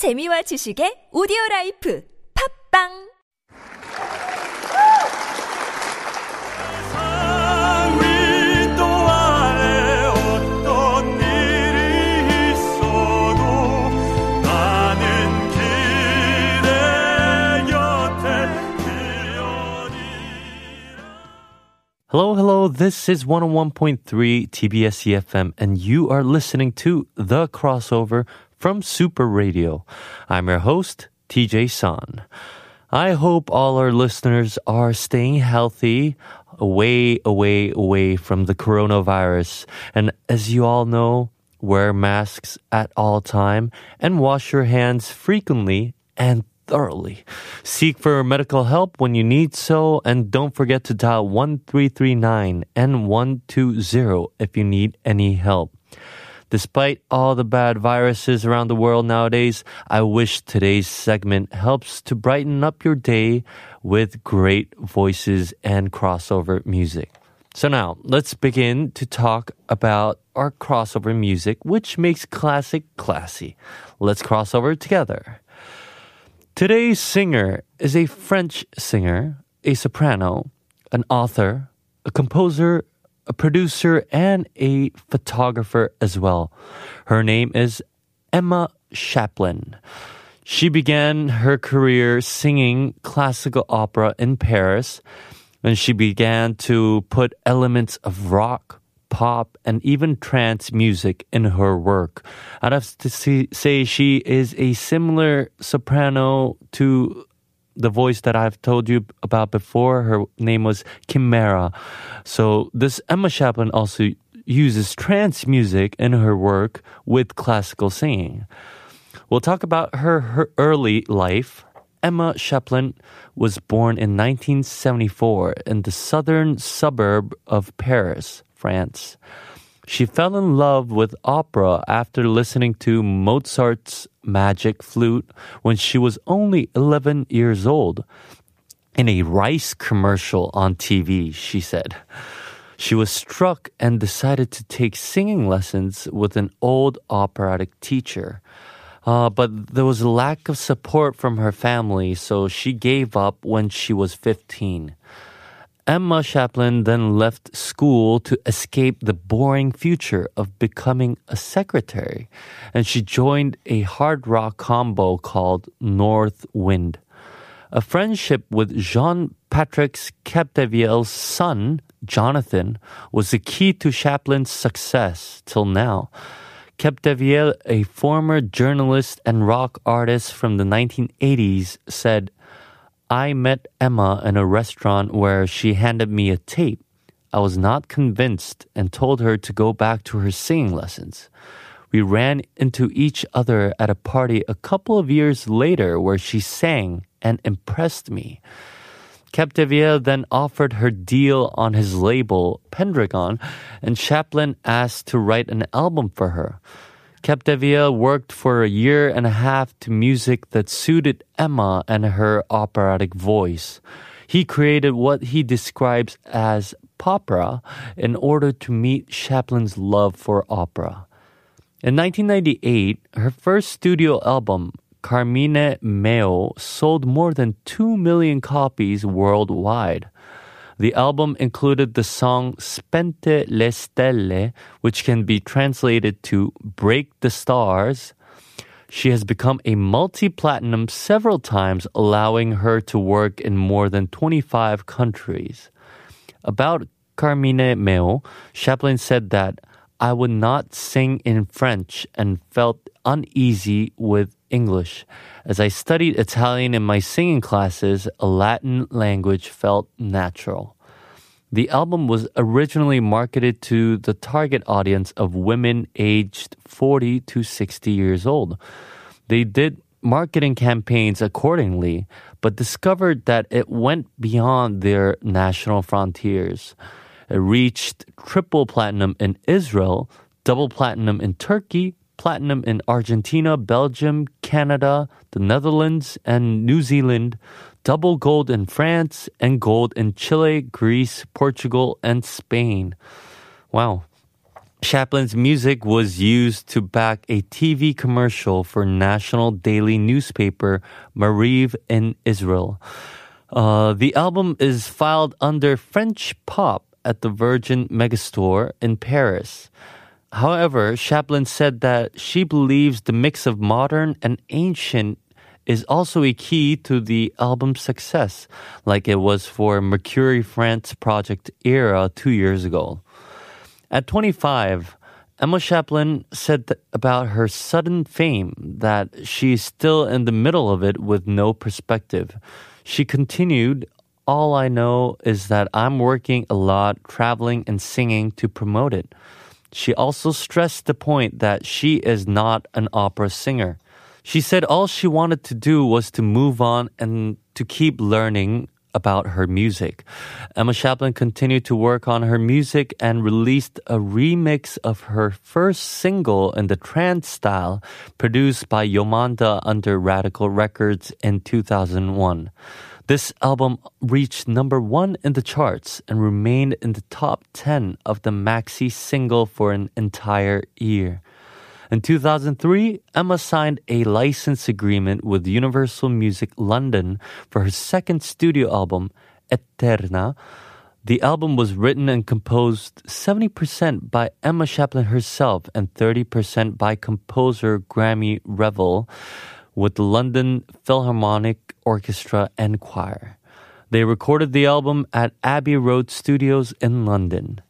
재미와 지식의 오디오 라이프 팝빵 위도 아래 어떤 일이 있어도 나는 그대 곁에 있으리라 Hello, hello. This is 101.3 TBS EFM, and you are listening to The Crossover from Super Radio. I'm your host, TJ San. I hope all our listeners are staying healthy, away, away, away from the coronavirus. And as you all know, wear masks at all time and wash your hands frequently and thoroughly. Seek for medical help when you need so, and don't forget to dial 1339 and 120 if you need any help. Despite all the bad viruses around the world nowadays, I wish today's segment helps to brighten up your day with great voices and crossover music. So now, let's begin to talk about our crossover music, which makes classic classy. Let's cross over together. Today's singer is a French singer, a soprano, an author, a composer, a producer, and a photographer as well. Her name is Emma Shaplin. She began her career singing classical opera in Paris, and she began to put elements of rock, pop, and even trance music in her work. I'd have to see, say she is a similar soprano to the voice that I've told you about before. Her name was Chimera. So this Emma Shaplin also uses trance music in her work with classical singing. We'll talk about her, her early life. Emma Shaplin was born in 1974 in the southern suburb of Paris, France. She fell in love with opera after listening to Mozart's Magic Flute when she was only 11 years old. In a rice commercial on TV, she said. She was struck and decided to take singing lessons with an old operatic teacher. Uh, but there was a lack of support from her family, so she gave up when she was 15. Emma Shaplin then left school to escape the boring future of becoming a secretary, and she joined a hard rock combo called North Wind. A friendship with Jean Patrick Capdevielle's son, Jonathan, was the key to Shaplin's success till now. Capdevielle, a former journalist and rock artist from the 1980s, said, I met Emma in a restaurant where she handed me a tape. I was not convinced and told her to go back to her singing lessons. We ran into each other at a party a couple of years later where she sang and impressed me. Capdevielle then offered her deal on his label, Pendragon, and Shaplin asked to write an album for her. Capdevielle worked for a year and a half to music that suited Emma and her operatic voice. He created what he describes as popera in order to meet Shaplin's love for opera. In 1998, her first studio album, Carmine Meo, sold more than 2 million copies worldwide. The album included the song Spente le Stelle, which can be translated to Break the Stars. She has become a multi platinum several times, allowing her to work in more than 25 countries. About Carmine Meo, Shaplin said that I would not sing in French and felt uneasy with English. As I studied Italian in my singing classes, a Latin language felt natural. The album was originally marketed to the target audience of women aged 40 to 60 years old. They did marketing campaigns accordingly, but discovered that it went beyond their national frontiers. It reached triple platinum in Israel, double platinum in Turkey, platinum in Argentina, Belgium, Canada, the Netherlands, and New Zealand, double gold in France, and gold in Chile, Greece, Portugal, and Spain. Wow. Shaplin's music was used to back a TV commercial for national daily newspaper Maariv in Israel. Uh, the album is filed under French pop at the Virgin Megastore in Paris. However, Shaplin said that she believes the mix of modern and ancient is also a key to the album's success, like it was for Mercury France project era two years ago. At 25, Emma Shaplin said about her sudden fame that she's still in the middle of it with no perspective. She continued, All I know is that I'm working a lot, traveling and singing to promote it. She also stressed the point that she is not an opera singer. She said all she wanted to do was to move on and to keep learning about her music. Emma Shaplin continued to work on her music and released a remix of her first single in the trance style produced by Yomanda under Radical Records in 2001. This album reached number one in the charts and remained in the top 10 of the maxi single for an entire year. In 2003, Emma signed a license agreement with Universal Music London for her second studio album, Eterna. The album was written and composed 70% by Emma Shaplin herself and 30% by composer Graeme Revell with the London Philharmonic Orchestra and Choir. They recorded the album at Abbey Road Studios in London.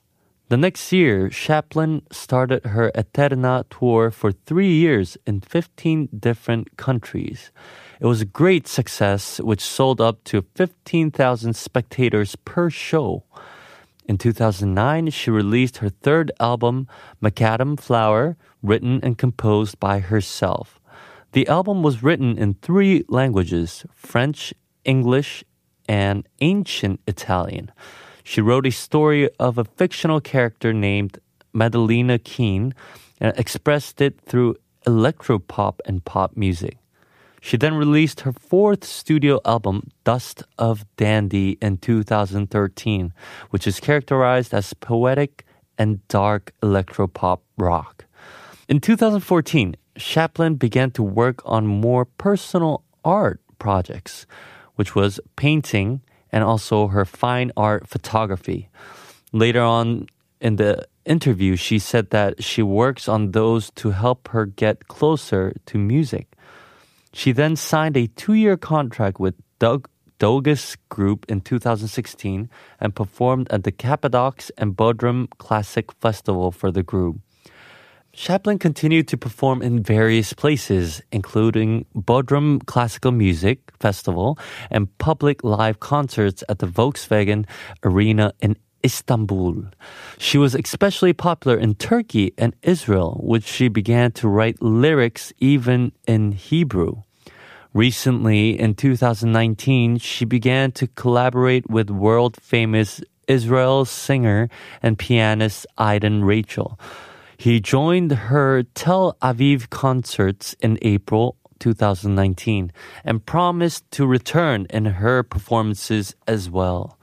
The next year, Shaplin started her Eterna tour for three years in 15 different countries. It was a great success, which sold up to 15,000 spectators per show. In 2009, she released her third album, Macadam Flower, written and composed by herself. The album was written in three languages French, English, and Ancient Italian. She wrote a story of a fictional character named Madalena Keene and expressed it through electropop and pop music. She then released her fourth studio album, Dust of Dandy, in 2013, which is characterized as poetic and dark electropop rock. In 2014, Shaplin began to work on more personal art projects, which was painting and also her fine art photography. Later on in the interview, she said that she works on those to help her get closer to music. She then signed a two year contract with Doug Dogus Group in 2016 and performed at the Cappadox and Bodrum Classic Festival for the group. Shaplin continued to perform in various places, including Bodrum Classical Music Festival and public live concerts at the Volkswagen Arena in Istanbul. She was especially popular in Turkey and Israel, which she began to write lyrics even in Hebrew. Recently, in 2019, she began to collaborate with world famous Israel singer and pianist Idan Raichel. He joined her Tel Aviv concerts in April 2019 and promised to return in her performances as well.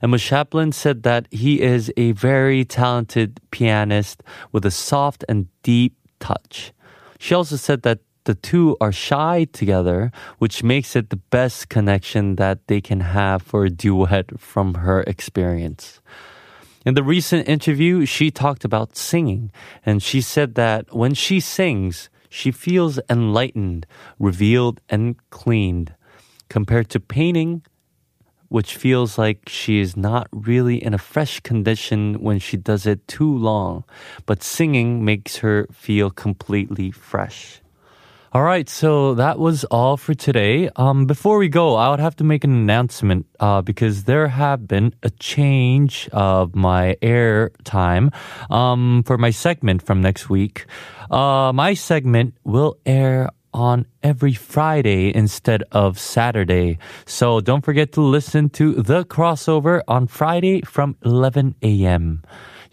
Emma Shaplin said that he is a very talented pianist with a soft and deep touch. She also said that the two are shy together, which makes it the best connection that they can have for a duet from her experience. In the recent interview, she talked about singing, and she said that when she sings, she feels enlightened, revealed, and cleaned, compared to painting, which feels like she is not really in a fresh condition when she does it too long, but singing makes her feel completely fresh. All right, so that was all for today. Um, before we go, I would have to make an announcement uh, because there have been a change of my air time um, for my segment from next week. Uh, my segment will air on every Friday instead of Saturday. So don't forget to listen to the crossover on Friday from 11 a.m.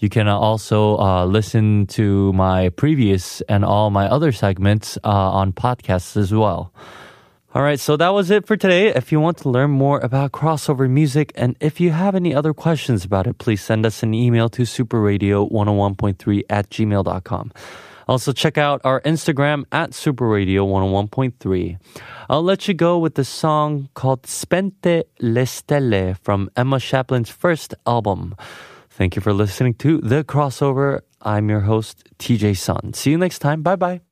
You can also uh, listen to my previous and all my other segments uh, on podcasts as well. All right, so that was it for today. If you want to learn more about crossover music and if you have any other questions about it, please send us an email to superradio101.3 at gmail.com. Also, check out our Instagram at superradio101.3. I'll let you go with the song called Spente le Stelle from Emma Shaplin's first album. Thank you for listening to The Crossover. I'm your host, TJ Sun. See you next time. Bye bye.